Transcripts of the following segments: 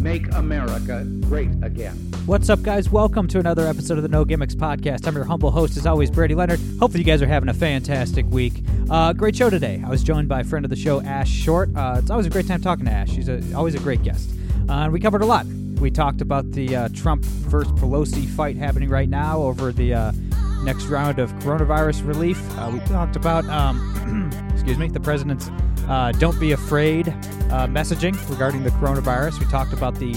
make America great again. What's up, guys? Welcome to another episode of the No Gimmicks Podcast. I'm your humble host, as always, Brady Leonard. Hopefully, you guys are having a fantastic week. Uh, great show today. I was joined by a friend of the show, Ashe Short. Uh, it's always a great time talking to Ashe. She's a, always a great guest. Uh, we covered a lot. We talked about the uh, Trump versus Pelosi fight happening right now over the uh, next round of coronavirus relief. Uh, we talked about, um, excuse me, the president's uh, "Don't be afraid" uh, messaging regarding the coronavirus. We talked about the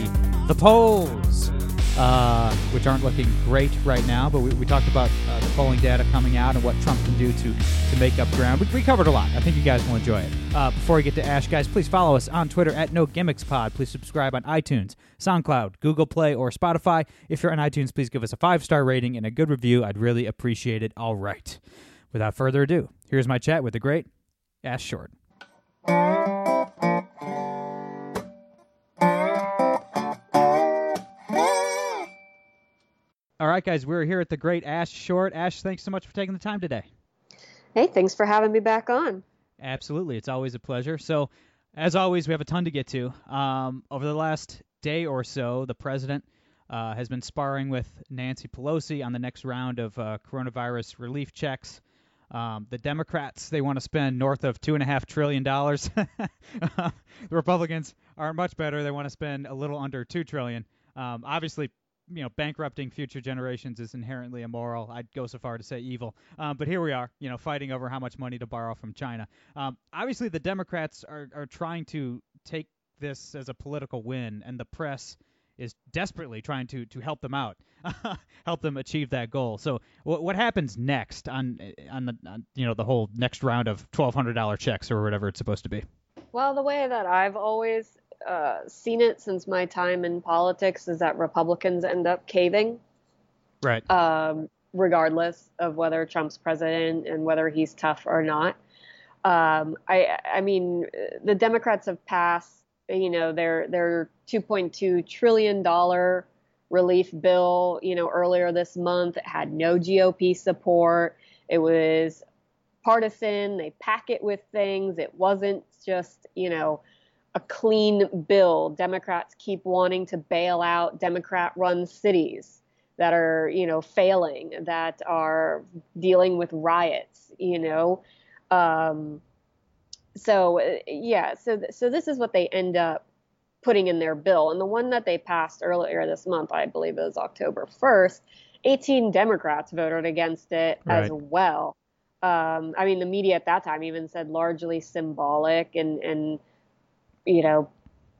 the polls, uh, which aren't looking great right now. But we, we talked about uh, the polling data coming out and what Trump can do to to make up ground. We, we covered a lot. I think you guys will enjoy it. Uh, before we get to Ashe, guys, please follow us on Twitter at No Gimmicks Pod. Please subscribe on iTunes, SoundCloud, Google Play, or Spotify. If you're on iTunes, please give us a five star rating and a good review. I'd really appreciate it. All right. Without further ado, here's my chat with the great Ashe Short. All right, guys, we're here at the great Ashe Short. Ashe, thanks so much for taking the time today. Hey, thanks for having me back on. Absolutely. It's always a pleasure. So, as always, we have a ton to get to. Um, over the last day or so, the president uh, has been sparring with Nancy Pelosi on the next round of uh, coronavirus relief checks. Um, the Democrats they want to spend north of two and a half trillion dollars. the Republicans aren't much better. They want to spend a little under two trillion. Um, obviously, you know, bankrupting future generations is inherently immoral. I'd go so far to say evil. Um, but here we are, you know, fighting over how much money to borrow from China. Um, obviously, the Democrats are, are trying to take this as a political win, and the press is desperately trying to to help them out, help them achieve that goal. So, what what happens next on on the on, you know the whole next round of twelve hundred dollar checks or whatever it's supposed to be? Well, the way that I've always uh, seen it since my time in politics is that Republicans end up caving, Right. um, regardless of whether Trump's president and whether he's tough or not. Um, I, I mean, the Democrats have passed, you know, their their 2.2 trillion dollar relief bill, you know, earlier this month. It had no GOP support. It was partisan. They pack it with things. It wasn't just, you know, a clean bill. Democrats keep wanting to bail out Democrat run cities that are, you know, failing, that are dealing with riots, you know. Um, so yeah, so th- so this is what they end up putting in their bill. And the one that they passed earlier this month, I believe it was October 1st, 18 Democrats voted against it as well. Um, I mean, the media at that time even said largely symbolic and, and you know,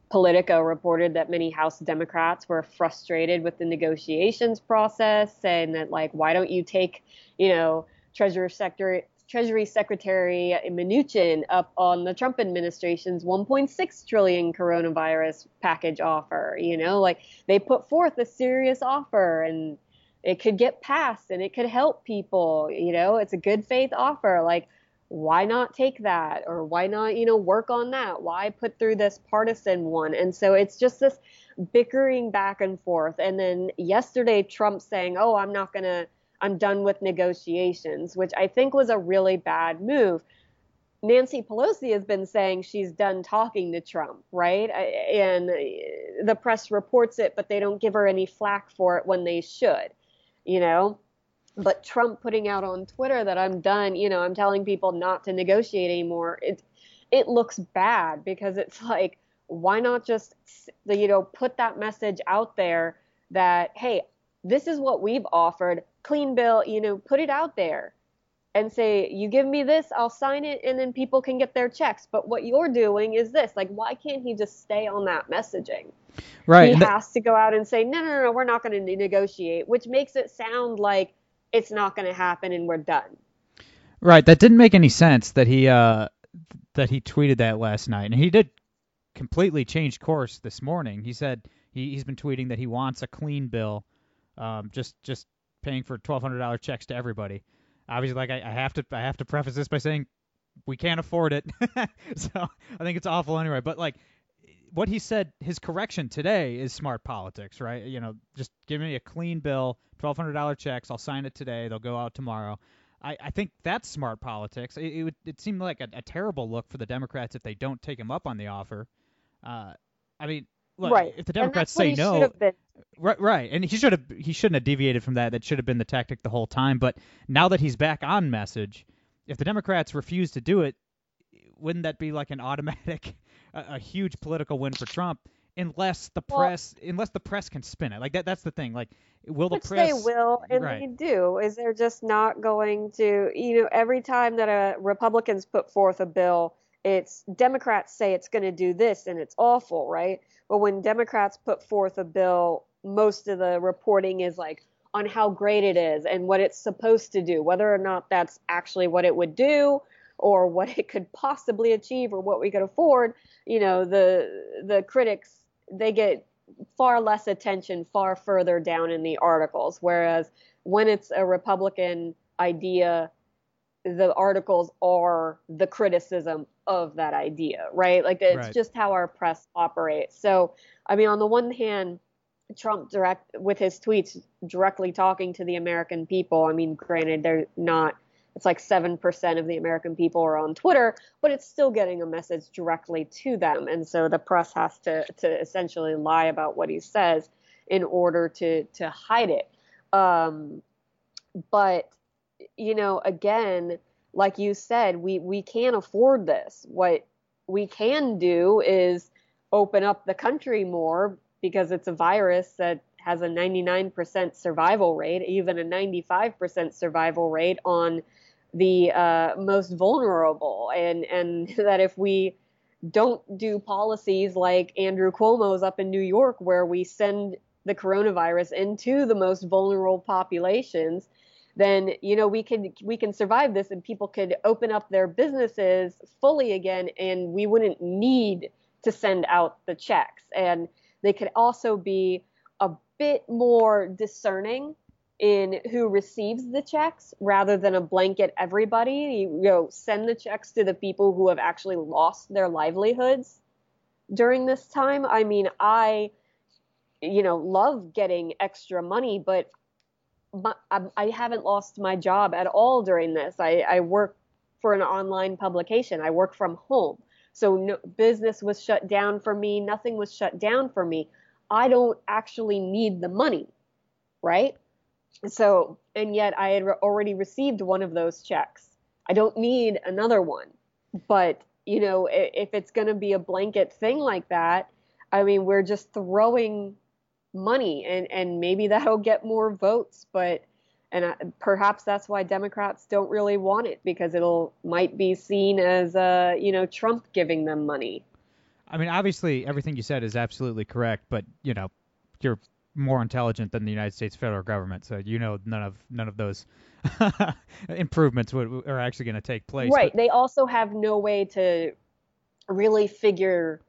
Politico reported that many House Democrats were frustrated with the negotiations process, saying that like, why don't you take, you know, Treasury Secretary Treasury Secretary Mnuchin up on the Trump administration's 1.6 trillion coronavirus package offer? You know, like they put forth a serious offer and it could get passed and it could help people. You know, it's a good faith offer. Like why not take that or why not you know work on that why put through this partisan one and so it's just this bickering back and forth and then yesterday trump saying oh i'm not going to i'm done with negotiations which i think was a really bad move. Nancy pelosi has been saying she's done talking to trump right? And the press reports it but they don't give her any flack for it when they should you know? But Trump putting out on Twitter that I'm done, you know, I'm telling people not to negotiate anymore. It it looks bad because it's like why not just you know put that message out there that hey, this is what we've offered, clean bill, you know, put it out there and say you give me this, I'll sign it and then people can get their checks. But what you're doing is this. Like why can't he just stay on that messaging? Right. he has to go out and say, no, no, no, no we're not going to negotiate, which makes it sound like it's not going to happen and we're done. Right. That didn't make any sense that he uh that he tweeted that last night, and he did completely change course this morning. He said he, he's been tweeting that he wants a clean bill, um, just just paying for twelve hundred dollar checks to everybody. Obviously, like I, I have to I have to preface this by saying we can't afford it, so I think it's awful anyway. But like what he said, his correction today is smart politics, right? You know, just give me a clean bill, twelve hundred dollar checks. I'll sign it today. They'll go out tomorrow. I, I think that's smart politics. It, it would it seemed like a, a terrible look for the Democrats if they don't take him up on the offer. Uh, I mean, look, right. if the Democrats say no, right, right, and he should have he shouldn't have deviated from that. That should have been the tactic the whole time. But now that he's back on message, if the Democrats refuse to do it, wouldn't that be like an automatic, a, a huge political win for Trump? Unless the Well- press, unless the press can spin it, like that. That's the thing. Like, will the press? they will, and right. they do. Is they're just not going to, you know, every time that a Republicans put forth a bill, it's Democrats say it's going to do this and it's awful, right? But when Democrats put forth a bill, most of the reporting is like on how great it is and what it's supposed to do, whether or not that's actually what it would do or what it could possibly achieve or what we could afford. You know, the the critics they get far less attention far further down in the articles. Whereas when it's a Republican idea, the articles are the criticism of that idea, right? Like it's Right. just how our press operates. So, I mean, on the one hand, Trump direct with his tweets directly talking to the American people. I mean, granted, they're not. It's like seven percent of the American people are on Twitter, but it's still getting a message directly to them, and so the press has to to essentially lie about what he says in order to to hide it. Um, but you know, again, like you said, we we can't afford this. What we can do is open up the country more because it's a virus that has a 99% survival rate, even a 95% survival rate on the uh, most vulnerable, and and that if we don't do policies like Andrew Cuomo's up in New York, where we send the coronavirus into the most vulnerable populations, then you know we can we can survive this, and people could open up their businesses fully again, and we wouldn't need to send out the checks, and they could also be a bit more discerning in who receives the checks rather than a blanket everybody. You, know, send the checks to the people who have actually lost their livelihoods during this time. I mean, I, you know, love getting extra money, but my, um, I, haven't lost my job at all during this. I, I work for an online publication. I work from home. So no, business was shut down for me. Nothing was shut down for me. I don't actually need the money, right? So, and yet I had re- already received one of those checks. I don't need another one. But, you know, if it's going to be a blanket thing like that, I mean, we're just throwing money and, and maybe that'll get more votes. But, and I, perhaps that's why Democrats don't really want it because it'll might be seen as, uh, you know, Trump giving them money. I mean, obviously, everything you said is absolutely correct, but you know, you're more intelligent than the United States federal government, so you know none of none of those improvements would, are actually going to take place. Right. But- They also have no way to really figure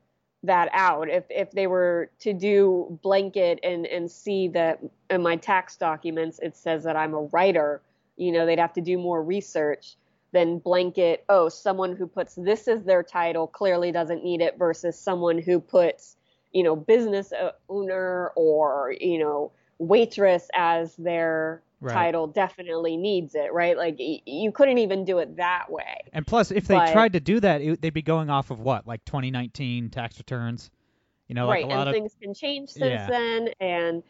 that out. If if they were to do blanket and and see that in my tax documents it says that I'm a writer, you know, they'd have to do more research than blanket, oh, someone who puts this as their title clearly doesn't need it versus someone who puts, you know, business owner or, you know, waitress as their Right. title definitely needs it, right? Like y- you couldn't even do it that way. and plus, if they but- tried to do that, it, they'd be going off of what, like 2019 tax returns. You know, like right, a lot and of things can change since Yeah. then, and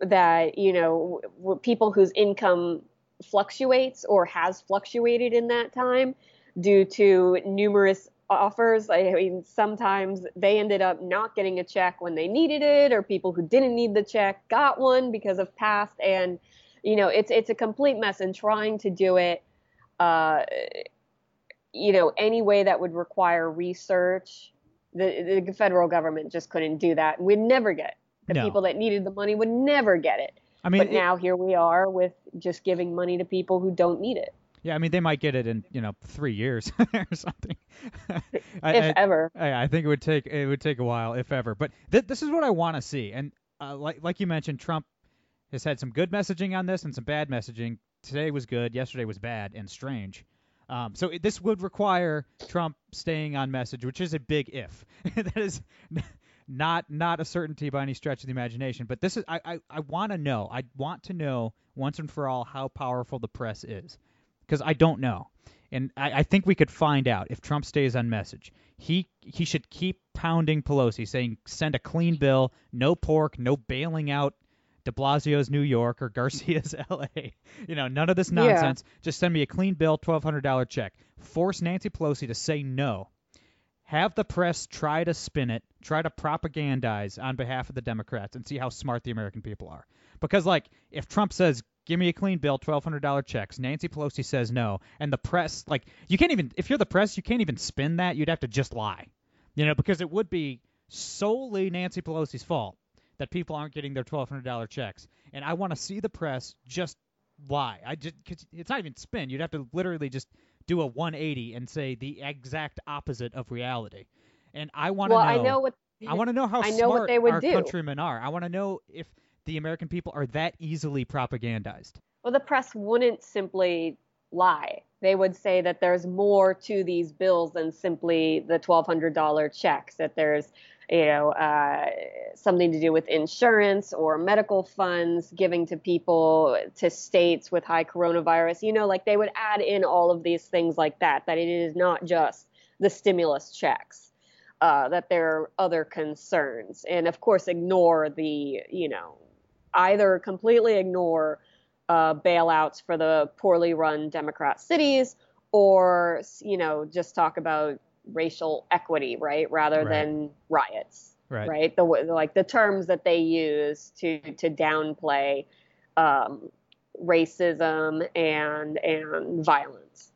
that you know w- w- people whose income fluctuates or has fluctuated in that time due to numerous offers. I mean, sometimes they ended up not getting a check when they needed it, or people who didn't need the check got one because of past. And you know, it's it's a complete mess. And trying to do it, uh, you know, any way that would require research, the the federal government just couldn't do that. We'd never get the No. people that needed the money would never get it. I mean, but it- now here we are with just giving money to people who don't need it, yeah, I mean, they might get it in you know three years or something. I, if I- ever. I, I think it would take it would take a while, if ever. But th- this is what I want to see, and uh, like like you mentioned, Trump has had some good messaging on this and some bad messaging. Today was good, yesterday was bad and strange. Um, so it, this would require Trump staying on message, which is a big if. that is not not a certainty by any stretch of the imagination. But this is I I, I want to know. I want to know once and for all how powerful the press is, because I don't know, and I, I think we could find out if Trump stays on message. He he should keep pounding Pelosi, saying send a clean bill, no pork, no bailing out De Blasio's New York or Garcetti's L.A. You know, none of this nonsense. Yeah. Just send me a clean bill, twelve hundred dollar check. Force Nancy Pelosi to say no. Have the press try to spin it, try to propagandize on behalf of the Democrats, and see how smart the American people are. Because like, if Trump says give me a clean bill, twelve hundred dollar checks. Nancy Pelosi says no, and the press like you can't even if you're the press, you can't even spin that. You'd have to just lie, you know, because it would be solely Nancy Pelosi's fault that people aren't getting their twelve hundred dollar checks. And I want to see the press just lie. I just cause it's not even spin. You'd have to literally just do a 180 and say the exact opposite of reality. And I want to well, know. I know what. I want to know how I know smart what they would our do. countrymen are. I want to know if the American people are that easily propagandized. Well, the press wouldn't simply lie. They would say that there's more to these bills than simply the $1,200 checks, that there's you know, uh, something to do with insurance or medical funds giving to people, to states with high coronavirus. You know, like they would add in all of these things like that, that it is not just the stimulus checks, uh, that there are other concerns. And of course, ignore the, you know, either completely ignore uh, bailouts for the poorly run Democrat cities or, you know, just talk about racial equity, right, rather right. than riots, right? Right. The like the terms that they use to to downplay um, racism and and violence.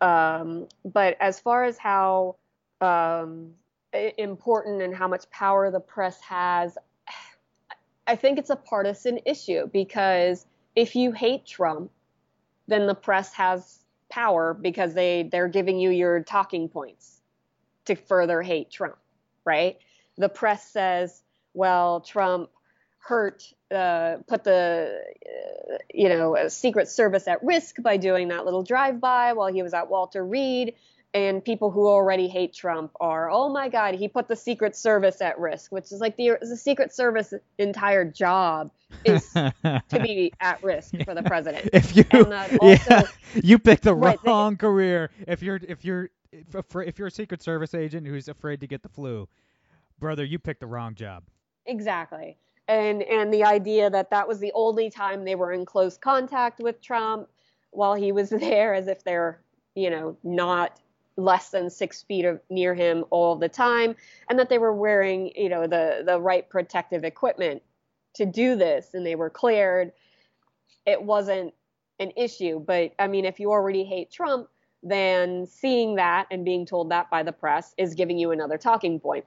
Um, but as far as how um, important and how much power the press has, I think it's a partisan issue because if you hate Trump, then the press has power because they they're giving you your talking points to further hate Trump, right? The press says, well, Trump hurt, uh, put the, uh, you know, Secret Service at risk by doing that little drive-by while he was at Walter Reed. And people who already hate Trump are, oh my God, he put the Secret Service at risk, which is like the, the Secret Service entire job is to be at risk for the president. If you, also, yeah, you picked the right, wrong they, career. If you're if you're if, if you're a Secret Service agent who's afraid to get the flu, brother, you picked the wrong job. Exactly. And and the idea that that was the only time they were in close contact with Trump while he was there, as if they're you know not less than six feet of, near him all the time, and that they were wearing you know the the right protective equipment to do this, and they were cleared. It wasn't an issue, but I mean, if you already hate Trump, then seeing that and being told that by the press is giving you another talking point.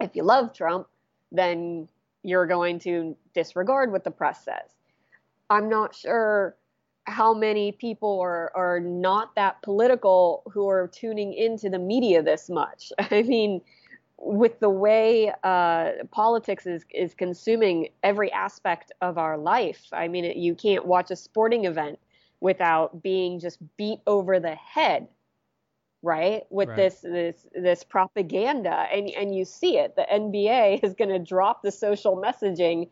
If you love Trump, then you're going to disregard what the press says. I'm not sure how many people are, are not that political who are tuning into the media this much. I mean, with the way uh, politics is, is consuming every aspect of our life, I mean, you can't watch a sporting event without being just beat over the head right? With right. this this this propaganda. And and you see it. The NBA is going to drop the social messaging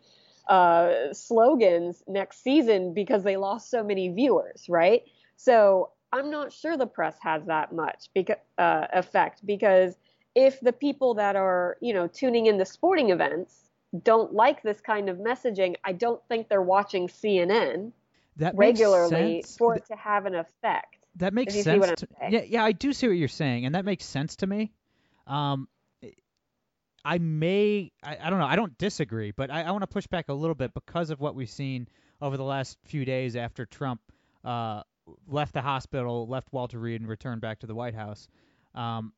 uh, slogans next season because they lost so many viewers right? So I'm not sure the press has that much beca- uh, effect because if the people that are you know tuning in the sporting events don't like this kind of messaging I don't think they're watching CNN that regularly for it to have an effect. That makes sense. To, yeah, yeah, I do see what you're saying, and that makes sense to me. Um, I may, I, I don't know, I don't disagree, but I, I want to push back a little bit because of what we've seen over the last few days after Trump uh, left the hospital, left Walter Reed, and returned back to the White House. Um,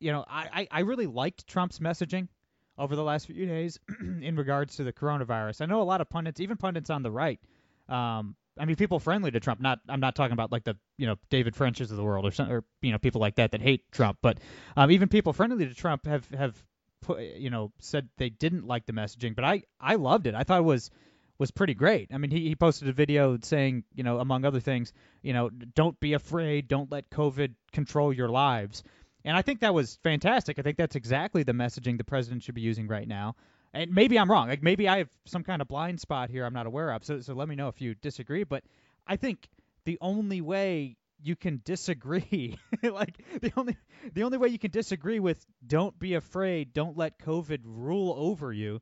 you know, I, I really liked Trump's messaging over the last few days in regards to the coronavirus. I know a lot of pundits, even pundits on the right, um, I mean, people friendly to Trump. Not, I'm not talking about like the you know David Frenches of the world or some, or you know people like that that hate Trump. But um, even people friendly to Trump have have put, you know said they didn't like the messaging. But I I loved it. I thought it was was pretty great. I mean, he, he posted a video saying, you know, among other things, you know, don't be afraid, don't let COVID control your lives. And I think that was fantastic. I think that's exactly the messaging the president should be using right now. And maybe I'm wrong. Like maybe I have some kind of blind spot here I'm not aware of. So so let me know if you disagree. But I think the only way you can disagree like the only the only way you can disagree with don't be afraid, don't let COVID rule over you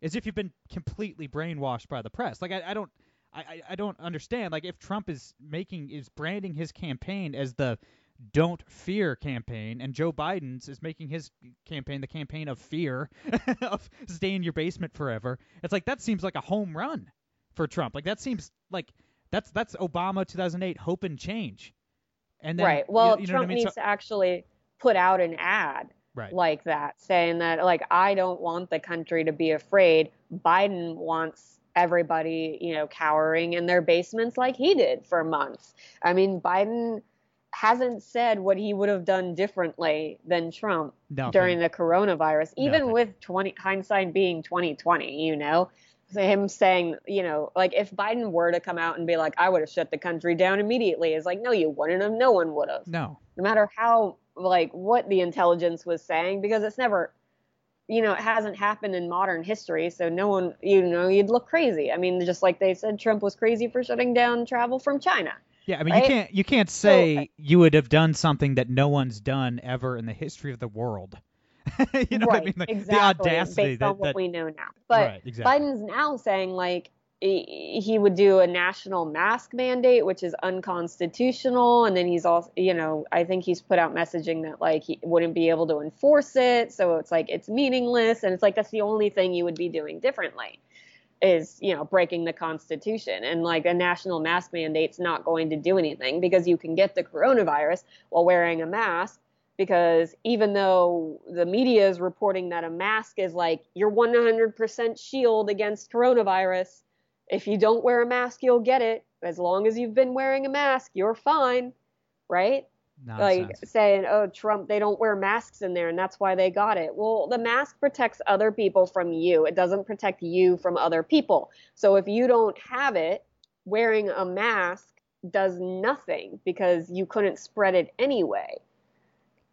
is if you've been completely brainwashed by the press. Like I, I don't I, I don't understand. Like if Trump is making is branding his campaign as the don't fear campaign and Joe Biden's is making his campaign the campaign of fear of stay in your basement forever. It's like that seems like a home run for Trump. Like that seems like that's that's Obama 2008 hope and change. And then, right. Well, you, you know Trump I mean? needs so, to actually put out an ad right. like that, saying that like I don't want the country to be afraid. Biden wants everybody, you know, cowering in their basements like he did for months. I mean, Biden hasn't said what he would have done differently than Trump Nothing. during the coronavirus, even Nothing. with 20 hindsight being 2020, you know. So him saying, you know, like if Biden were to come out and be like, I would have shut the country down immediately, it's like, no, you wouldn't have. No one would have. No. No matter how, like, what the intelligence was saying, because it's never, you know, it hasn't happened in modern history. So no one, you know, you'd look crazy. I mean, just like they said, Trump was crazy for shutting down travel from China. Yeah, I mean Right? you can't you can't uh say you would have done something that no one's done ever in the history of the world. you know right, what I mean? Like, exactly. The audacity based that, on what that we know now. But Right, exactly. Biden's now saying like he would do a national mask mandate, which is unconstitutional, and then he's also, you know, I think he's put out messaging that like he wouldn't be able to enforce it, so it's like it's meaningless, and it's like that's the only thing you would be doing differently is you know breaking the constitution. And like a national mask mandate's not going to do anything because you can get the coronavirus while wearing a mask because even though the media is reporting that a mask is like your 100% shield against coronavirus if you don't wear a mask you'll get it. As long as you've been wearing a mask you're fine right like saying, "Oh, Trump, they don't wear masks in there, and that's why they got it." Well, the mask protects other people from you. It doesn't protect you from other people. So if you don't have it, wearing a mask does nothing because you couldn't spread it anyway.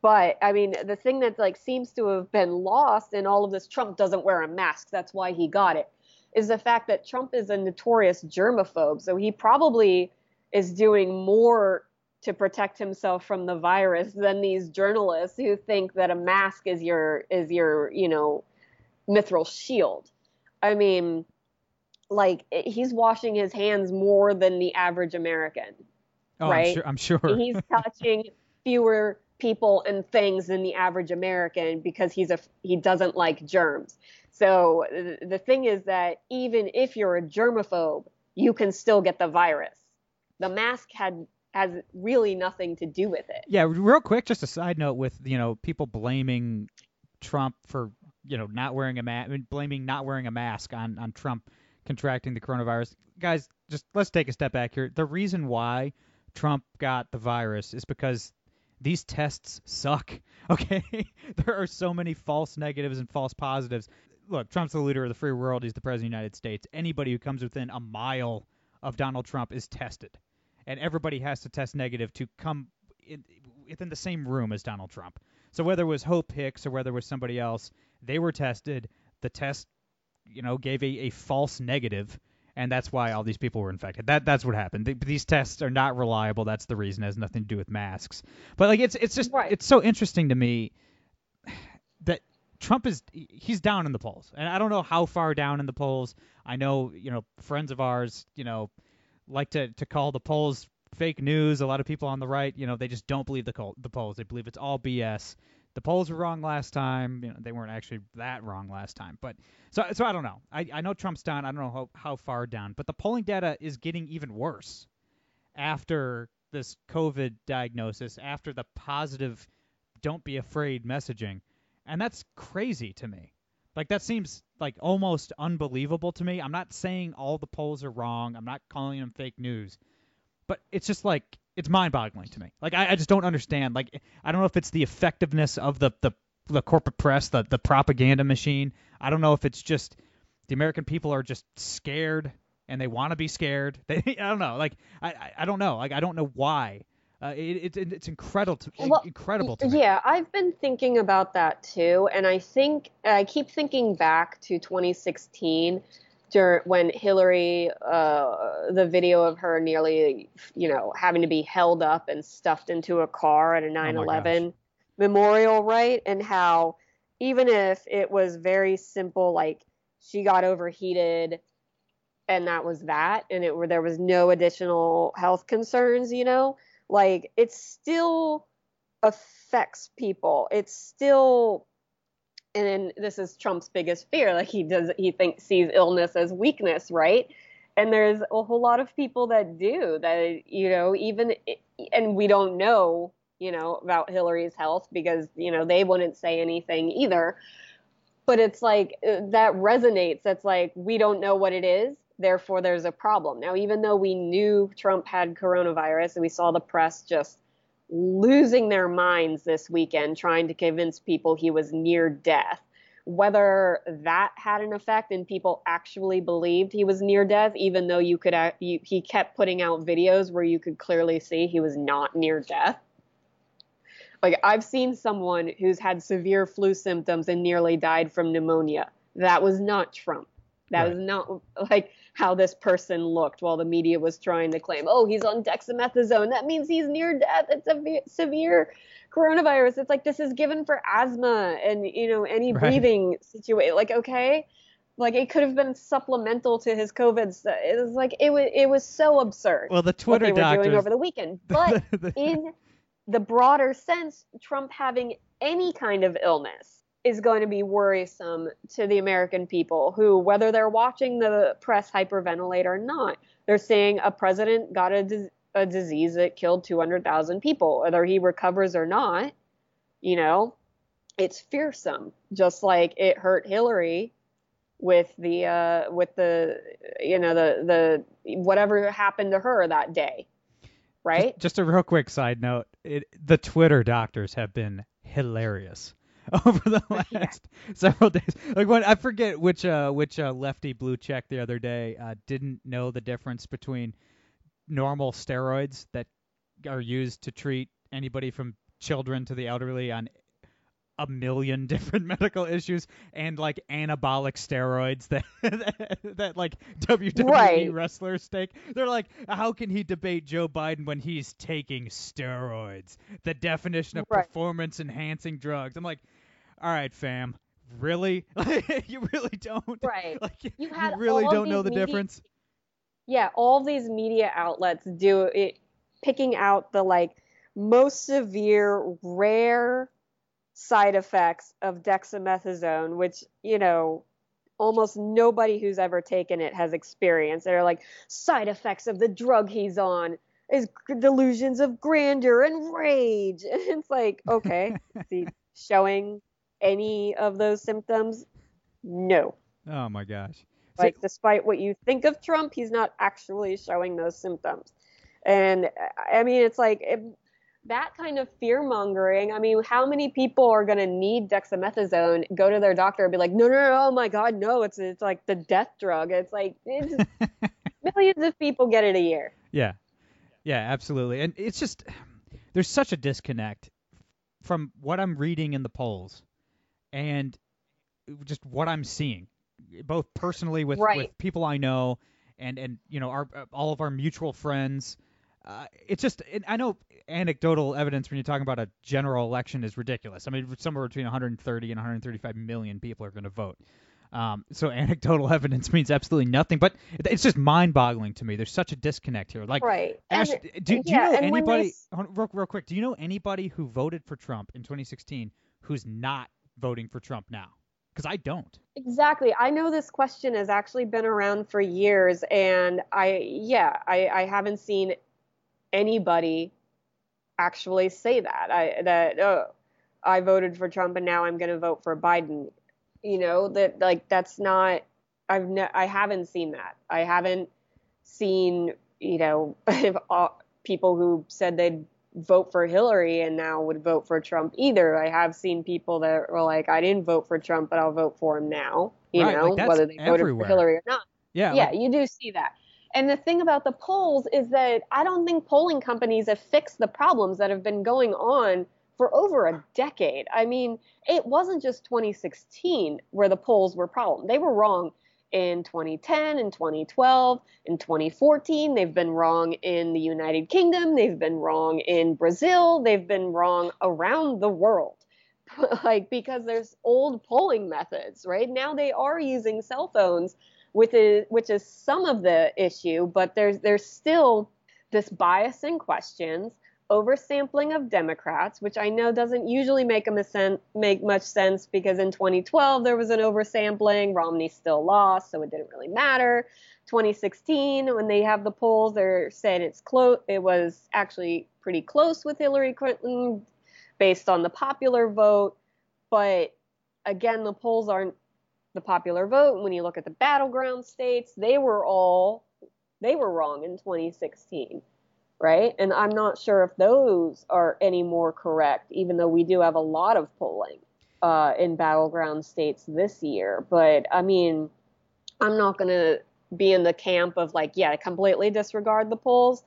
But I mean, the thing that like seems to have been lost in all of this Trump doesn't wear a mask. That's why he got it. Is the fact that Trump is a notorious germaphobe. So he probably is doing more to protect himself from the virus than these journalists who think that a mask is your is your you know mithril shield. I mean, like eh, he's washing his hands more than the average American. oh, right? I'm sure. I'm sure. He's touching fewer people and things than the average American because he's a he doesn't like germs. So the thing is that even if you're a germaphobe, you can still get the virus. The mask had has really nothing to do with it. Yeah, real quick, just a side note with you know people blaming Trump for you know not wearing a mask, blaming not wearing a mask on on Trump contracting the coronavirus. Guys, just let's take a step back here. The reason why Trump got the virus is because these tests suck. Okay, there are so many false negatives and false positives. Look, Trump's the leader of the free world. He's the president of the United States. Anybody who comes within a mile of Donald Trump is tested and everybody has to test negative to come in, within the same room as Donald Trump. So whether it was Hope Hicks or whether it was somebody else, they were tested. The test, you know, gave a, a false negative, and that's why all these people were infected. That that's what happened. Th- these tests are not reliable. That's the reason. It has nothing to do with masks. But like it's it's just Right. it's so interesting to me that Trump is he's down in the polls, and I don't know how far down in the polls. I know you know friends of ours, you know, like to to call the polls fake news. A lot of people on the right, you know, they just don't believe the col- the polls. They believe it's all BS. The polls were wrong last time. You know, they weren't actually that wrong last time. But so so I don't know. I I know Trump's down. I don't know how how far down. But the polling data is getting even worse after this COVID diagnosis, after the positive "don't be afraid" messaging, and that's crazy to me. Like that seems like almost unbelievable to me. I'm not saying all the polls are wrong. I'm not calling them fake news, but it's just like it's mind-boggling to me. Like I, I just don't understand. Like I don't know if it's the effectiveness of the the, the corporate press, the the propaganda machine. I don't know if it's just the American people are just scared and they want to be scared. They, I don't know. Like I, I, I don't know. Like I don't know why. Uh, it, it, it's incredible to Well, incredible to me. Yeah, I've been thinking about that too, and I think I keep thinking back to 2016, dur- when Hillary, uh, the video of her nearly, you know, having to be held up and stuffed into a car at a 9/11 memorial, right? And how even if it was very simple, like she got overheated and that was that, and it were there was no additional health concerns, you know, like it still affects people. It's still and this is Trump's biggest fear. Like he does, he thinks sees illness as weakness, right? And there's a whole lot of people that do that, you know, even, and we don't know, you know, about Hillary's health because, you know, they wouldn't say anything either. But it's like uh, that resonates. That's like, we don't know what it is. Therefore, there's a problem. Now, even though we knew Trump had coronavirus and we saw the press just losing their minds this weekend trying to convince people he was near death. Whether that had an effect and people actually believed he was near death, even though you could, you, he kept putting out videos where you could clearly see he was not near death. Like I've seen someone who's had severe flu symptoms and nearly died from pneumonia. That was not Trump. That Right. was not like how this person looked while the media was trying to claim, oh, he's on dexamethasone. That means he's near death. It's a ve- severe coronavirus. It's like this is given for asthma and you know any Right. breathing situation. Like okay, like it could have been supplemental to his COVID. It was like it was it was so absurd. Well, the what Twitter they were doctors. doing over the weekend, but in the broader sense, Trump having any kind of illness is going to be worrisome to the American people who, whether they're watching the press hyperventilate or not, they're saying a president got a, a disease that killed 200,000 people, whether he recovers or not, you know, it's fearsome, just like it hurt Hillary with the uh with the you know the the whatever happened to her that day right? Just, just a real quick side note: it, the Twitter doctors have been hilarious over the last several days. Like when I forget which uh which uh, lefty blue check the other day uh, didn't know the difference between normal steroids that are used to treat anybody from children to the elderly on a million different medical issues and like anabolic steroids that that, that like WWE Right. wrestlers take. They're like, how can he debate Joe Biden when he's taking steroids? The definition of Right. performance enhancing drugs. I'm like, all right, fam. Really? you really don't? Right. Like You had really don't know the media- difference? yeah, all these media outlets do it, picking out the like most severe, rare side effects of dexamethasone, which, you know, almost nobody who's ever taken it has experienced. They're like side effects of the drug he's on is delusions of grandeur and rage. And it's like, okay, is he showing any of those symptoms? No. Oh my gosh. Like, despite what you think of Trump, he's not actually showing those symptoms. And I mean, it's like if, that kind of fear mongering. I mean, how many people are going to need dexamethasone, go to their doctor and be like, no, no, no, oh my God, no, it's, it's like the death drug. It's like it's, millions of people get it a year. Yeah. Yeah, absolutely. And it's just there's such a disconnect from what I'm reading in the polls and just what I'm seeing, both personally with, Right. with people I know and and you know our uh, all of our mutual friends. Uh, it's just it, I know anecdotal evidence when you're talking about a general election is ridiculous. I mean, somewhere between 130 and 135 million people are going to vote. Um, so anecdotal evidence means absolutely nothing, but it's just mind-boggling to me. There's such a disconnect here. Like, Right. Ashe, And- do, do yeah, you know they anybody? on, Real, real quick, do you know anybody who voted for Trump in 2016 who's not voting for Trump now? Because I don't. Exactly. I know this question has actually been around for years, and I, yeah, I, I haven't seen anybody actually say that. I that oh, I voted for Trump and now I'm going to vote for Biden. You know that like that's not. I've I haven't seen that. I haven't seen you know people who said they'd vote for Hillary and now would vote for Trump either. I have seen people that were like, I didn't vote for Trump, but I'll vote for him now. You Right, know, like, whether they voted everywhere. for Hillary or not. Yeah. Yeah, like- you do see that. And the thing about the polls is that I don't think polling companies have fixed the problems that have been going on for over a decade. I mean, it wasn't just 2016 where the polls were problem. They were wrong in 2010 and 2012 in 2014 they've been wrong in the United Kingdom. They've been wrong in Brazil. They've been wrong around the world. Like because there's old polling methods right? Now they are using cell phones which is which is some of the issue but there's there's still this bias in questions oversampling of Democrats, which I know doesn't usually make a sen- make much sense because in 2012 there was an oversampling. Romney still lost, so it didn't really matter. 2016, when they have the polls, they're saying it's close. It was actually pretty close with Hillary Clinton, based on the popular vote. But again, the polls aren't the popular vote. When you look at the battleground states, they were all they were wrong in 2016 right? And I'm not sure if those are any more correct, even though we do have a lot of polling uh, in battleground states this year. But I mean, I'm not going to be in the camp of like, yeah, completely disregard the polls,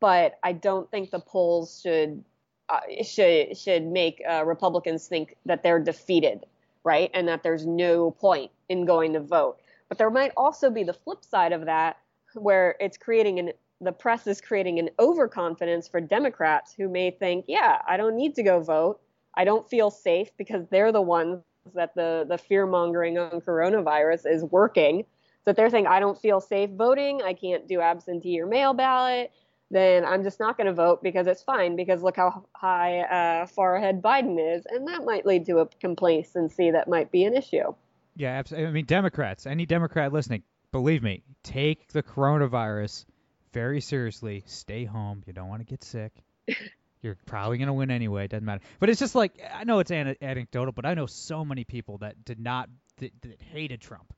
but I don't think the polls should uh, should should make uh, Republicans think that they're defeated, right? And that there's no point in going to vote. But there might also be the flip side of that, where it's creating an the press is creating an overconfidence for Democrats who may think, yeah, I don't need to go vote. I don't feel safe because they're the ones that the, the fear mongering on coronavirus is working. So they're saying, I don't feel safe voting, I can't do absentee or mail ballot, then I'm just not going to vote because it's fine because look how high uh, far ahead Biden is. And that might lead to a complacency that might be an issue. Yeah, absolutely. I mean, Democrats, any Democrat listening, believe me, take the coronavirus very seriously. Stay home. You don't want to get sick. You're probably going to win anyway. It doesn't matter. But it's just like, I know it's an- anecdotal, but I know so many people that did not, that, that hated Trump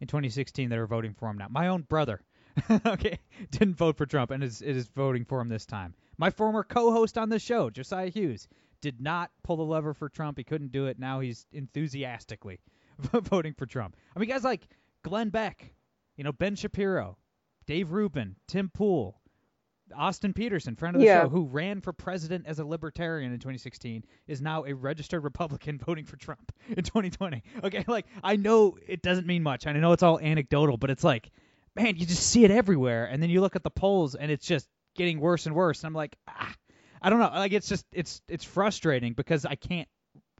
in 2016 that are voting for him now. My own brother, okay, didn't vote for Trump and is, is voting for him this time. My former co host on this show, Josiah Hughes, did not pull the lever for Trump. He couldn't do it. Now he's enthusiastically voting for Trump. I mean, guys like Glenn Beck, you know, Ben Shapiro, Dave Rubin, Tim Pool, Austin Petersen, friend of the Yeah. show, who ran for president as a libertarian in 2016, is now a registered Republican voting for Trump in 2020. Okay, like I know it doesn't mean much. and I know it's all anecdotal, but it's like, man, you just see it everywhere, and then you look at the polls, and it's just getting worse and worse. And I'm like, ah, I don't know. Like it's just it's it's frustrating because I can't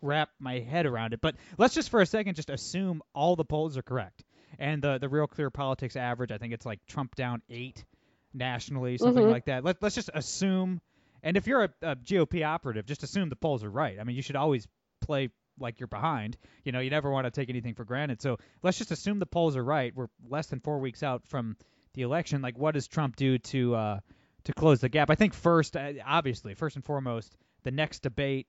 wrap my head around it. But let's just for a second just assume all the polls are correct. And the the real clear politics average, I think it's like Trump down eight nationally, something Mhm. like that. Let, let's just assume. And if you're a, a GOP operative, just assume the polls are right. I mean, you should always play like you're behind. You know, you never want to take anything for granted. So let's just assume the polls are right. We're less than four weeks out from the election. Like, what does Trump do to uh, to close the gap? I think first, uh, obviously, first and foremost, the next debate.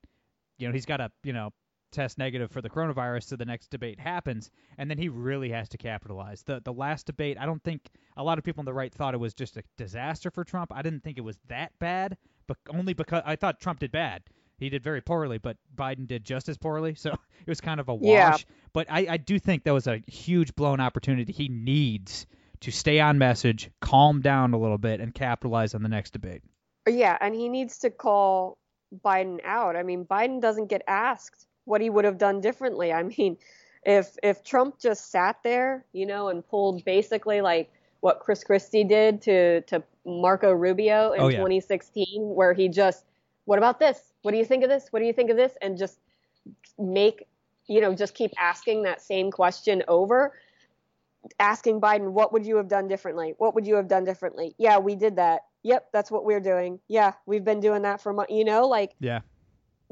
You know, he's got to you know test negative for the coronavirus so the next debate happens and then he really has to capitalize the the last debate i don't think a lot of people on the right thought it was just a disaster for trump i didn't think it was that bad but only because i thought trump did bad he did very poorly but biden did just as poorly so it was kind of a wash Yeah. but I, I do think that was a huge blown opportunity he needs to stay on message calm down a little bit and capitalize on the next debate Yeah, and he needs to call Biden out. I mean, Biden doesn't get asked what he would have done differently. I mean, if if Trump just sat there, you know, and pulled basically like what Chris Christie did to to Marco Rubio in Oh, yeah. 2016, where he just, what about this? What do you think of this? What do you think of this? And just make, you know, just keep asking that same question over asking Biden, what would you have done differently? What would you have done differently? Yeah, we did that. Yep, that's what we're doing. Yeah, we've been doing that for months. You know, like yeah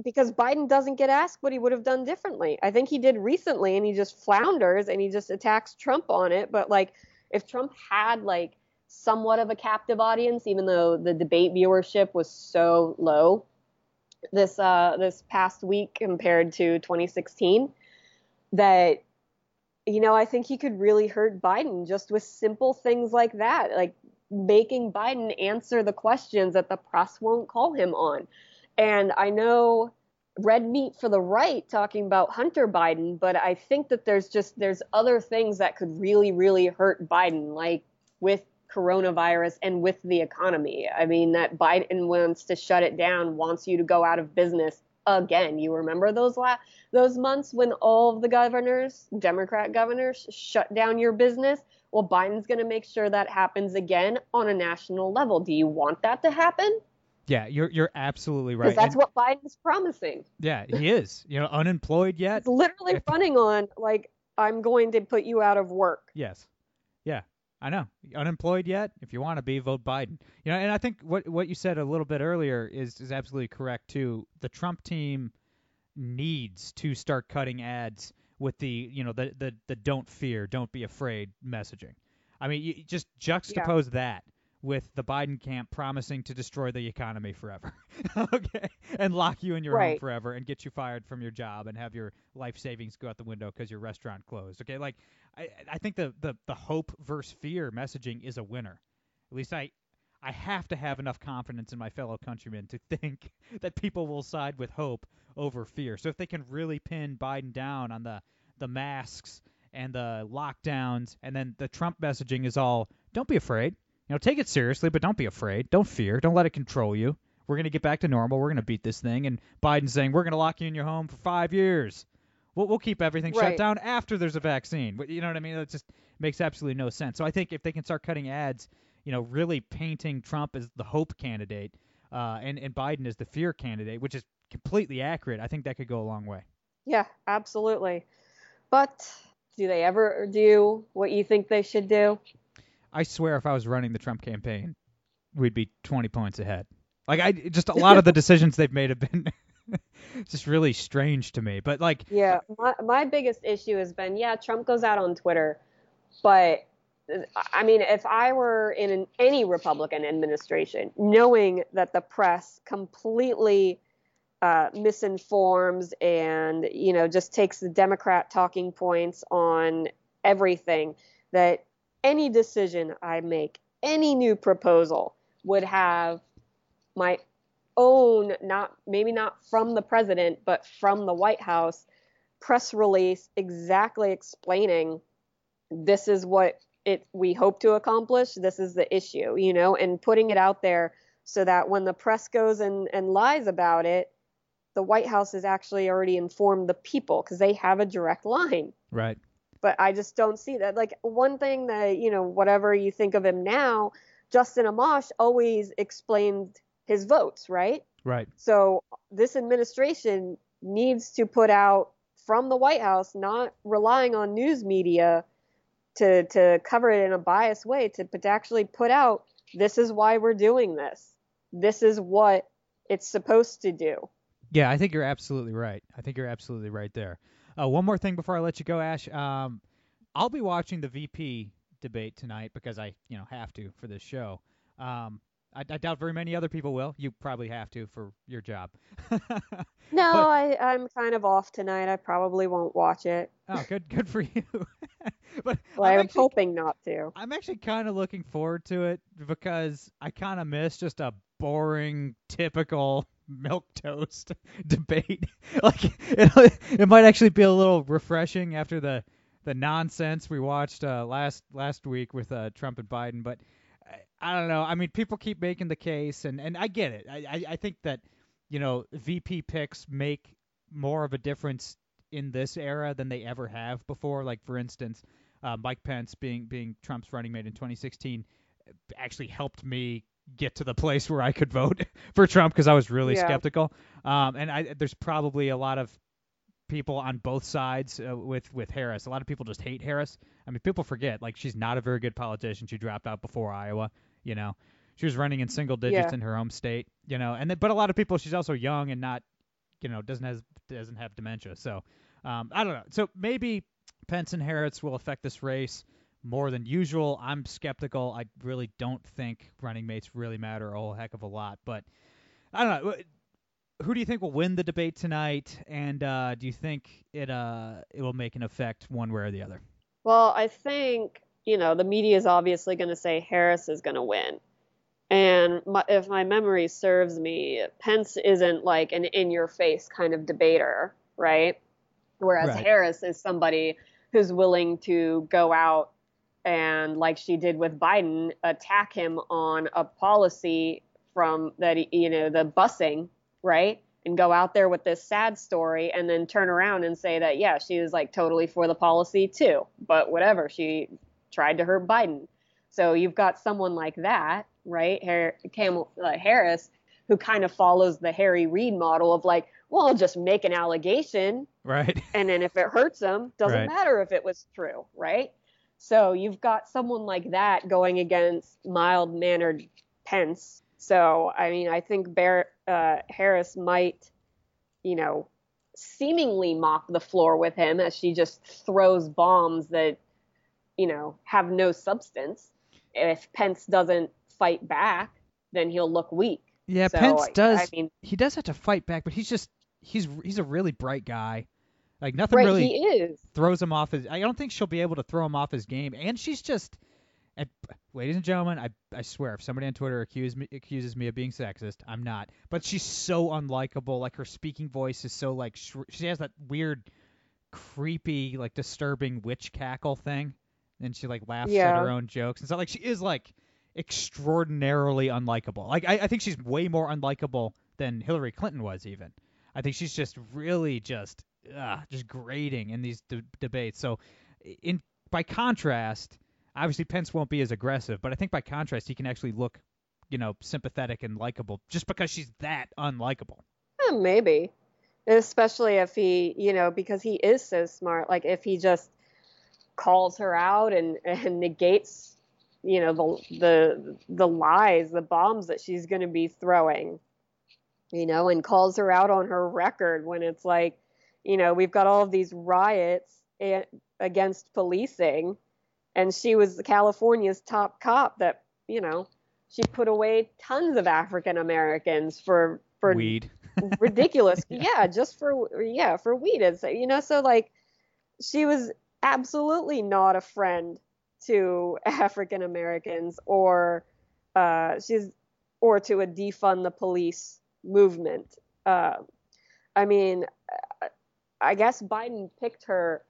because Biden doesn't get asked what he would have done differently. I think he did recently, and he just flounders and he just attacks Trump on it. But like, if Trump had like somewhat of a captive audience, even though the debate viewership was so low this uh, this past week compared to 2016, that you know I think he could really hurt Biden just with simple things like that, like making Biden answer the questions that the press won't call him on. And I know red meat for the right talking about Hunter Biden, but I think that there's just there's other things that could really really hurt Biden like with coronavirus and with the economy. I mean that Biden wants to shut it down, wants you to go out of business again. You remember those la- those months when all of the governors, Democrat governors shut down your business? Well, Biden's going to make sure that happens again on a national level. Do you want that to happen? Yeah, you're you're absolutely right. Because that's And- what Biden's promising. yeah, he is. You know, unemployed yet? It's literally running on like I'm going to put you out of work. Yes. Yeah. I know. Unemployed yet? If you want to be, vote Biden. You know, and I think what what you said a little bit earlier is is absolutely correct too. The Trump team needs to start cutting ads with the you know the the, the don't fear, don't be afraid messaging. I mean, you just juxtapose that with the Biden camp promising to destroy the economy forever, okay, and lock you in your home forever and get you fired from your job and have your life savings go out the window because your restaurant closed. Okay, like I, I think the, the the hope versus fear messaging is a winner. At least I I have to have enough confidence in my fellow countrymen to think that people will side with hope over fear. So if they can really pin Biden down on the the masks and the lockdowns and then the Trump messaging is all don't be afraid. You know, take it seriously, but don't be afraid. Don't fear. Don't let it control you. We're going to get back to normal. We're going to beat this thing. And Biden's saying we're going to lock you in your home for five years. We'll, we'll keep everything shut down after there's a vaccine. You know what I mean? It just makes absolutely no sense. So I think if they can start cutting ads, you know, really painting Trump as the hope candidate uh, and, and Biden as the fear candidate, which is completely accurate, I think that could go a long way. Yeah, absolutely. But do they ever do what you think they should do? I swear, if I was running the Trump campaign, we'd be 20 points ahead. Like I just a lot of the decisions they've made have been just really strange to me. But like, Yeah, my, my biggest issue has been yeah, Trump goes out on Twitter, but I mean, if I were in an, any Republican administration, knowing that the press completely uh, misinforms and you know just takes the Democrat talking points on everything, that any decision I make, any new proposal would have my own not maybe not from the president but from the White House press release exactly explaining this is what it we hope to accomplish this is the issue you know and putting it out there so that when the press goes and, and lies about it the white house has actually already informed the people because they have a direct line right? But i just don't see that like one thing that you know whatever you think of him now justin amash always explained his votes right Right. so this administration needs to put out from the White House, not relying on news media to to cover it in a biased way, to, but to actually put out this is why we're doing this. This is what it's supposed to do. Yeah, I think you're absolutely right. I think you're absolutely right there. Uh, one more thing before I let you go, Ashe. Um, I'll be watching the VP debate tonight because I, you know, have to for this show. Um, I, I doubt very many other people will. You probably have to for your job. No, But- I, I'm kind of off tonight. I probably won't watch it. oh, good, good for you. but Well, I'm I'm actually, hoping not to. I'm actually kind of looking forward to it because I kind of miss just a boring, typical milk toast debate. like it, it might actually be a little refreshing after the the nonsense we watched uh, last last week with uh, Trump and Biden. But I, I don't know. I mean, people keep making the case, and and I get it. I I, I think that you know VP picks make more of a difference in this era than they ever have before. Like for instance, uh, Mike Pence being being Trump's running mate in 2016 actually helped me get to the place where I could vote for Trump because I was really Yeah. skeptical. Um, and I, there's probably a lot of people on both sides uh, with with Harris. A lot of people just hate Harris. I mean, people forget like she's not a very good politician. She dropped out before Iowa. You know, she was running in single digits Yeah. in her home state. You know, and then, but a lot of people she's also young and not, you know, doesn't has doesn't have dementia. So um, I don't know. So maybe Pence and Harris will affect this race more than usual. I'm skeptical. I really don't think running mates really matter a whole heck of a lot. But I don't know. Who do you think will win the debate tonight? And uh, do you think it uh it will make an effect one way or the other? Well, I think you know, the media is obviously going to say Harris is going to win. And my, if my memory serves me, Pence isn't like an in your face kind of debater, right? Whereas Right. Harris is somebody who's willing to go out and, like she did with Biden, attack him on a policy from that, you know, the busing, right? And go out there with this sad story and then turn around and say that, yeah, she was like totally for the policy too. But whatever, she tried to hurt Biden. So you've got someone like that, right? Camel, uh, Harris, who kind of follows the Harry Reid model of like, well, I'll just make an allegation, Right. and then if it hurts them, doesn't Right. matter if it was true, right? So you've got someone like that going against mild mannered Pence. So I mean, I think Bear, uh, Harris might, you know, seemingly mop the floor with him as she just throws bombs that, you know, have no substance. If Pence doesn't fight back, then he'll look weak. Yeah, So, Pence does. I mean, he does have to fight back, but he's just he's he's a really bright guy. Like nothing right? really throws him off his. I don't think she'll be able to throw him off his game. And she's just, and, ladies and gentlemen, I I swear, if somebody on Twitter accuses me accuses me of being sexist, I'm not. But she's so unlikable. Like her speaking voice is so like sh- she has that weird, creepy, like disturbing witch cackle thing, and she like laughs at her own jokes and stuff. Like she is like extraordinarily unlikable. Like I, I think she's way more unlikable than Hillary Clinton was even. I think she's just really just uh, just grating in these de- debates. So, in by contrast, obviously Pence won't be as aggressive, but I think by contrast he can actually look, you know, sympathetic and likable just because she's that unlikable. Eh, maybe, especially if he, you know, because he is so smart. Like if he just calls her out and and negates, you know, the the the lies, the bombs that she's going to be throwing, you know, and calls her out on her record when it's like, you know, we've got all of these riots a- against policing, and she was California's top cop that, you know. She put away tons of African Americans for for Weed. ridiculous. yeah. just for yeah, for weed. It's you know, so like she was absolutely not a friend to African Americans or uh she's or to a defund the police movement. Uh, I mean, I guess Biden picked her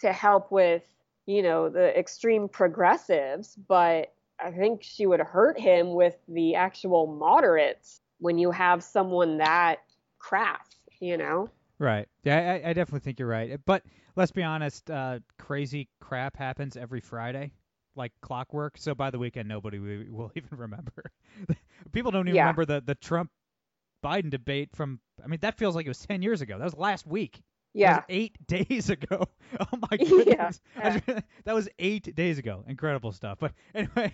to help with, you know, the extreme progressives, but I think she would hurt him with the actual moderates when you have someone that crass, you know? Right. Yeah, I, I definitely think you're right. But let's be honest, uh, crazy crap happens every Friday, like clockwork. So by the weekend, nobody will even remember. People don't even Yeah. remember the the Trump Biden debate from. I mean, that feels like it was ten years ago. That was last week. Yeah. was eight days ago. Oh my goodness. yeah. that was eight days ago. Incredible stuff. But anyway,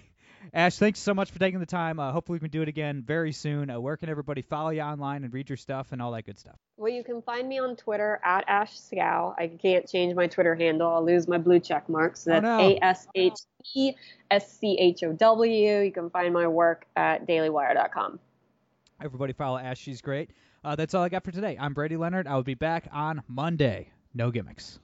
Ashe, thanks so much for taking the time. Uh, hopefully we can do it again very soon. Uh, where can everybody follow you online and read your stuff and all that good stuff? Well, you can find me on Twitter at Ashe Schow. I can't change my Twitter handle. I'll lose my blue check mark. So Oh, that's. A S H E S C H O W. You can find my work at dailywire.com. Everybody follow Ashe. She's great. Uh, that's all I got for today. I'm Brady Leonard. I will be back on Monday. No gimmicks.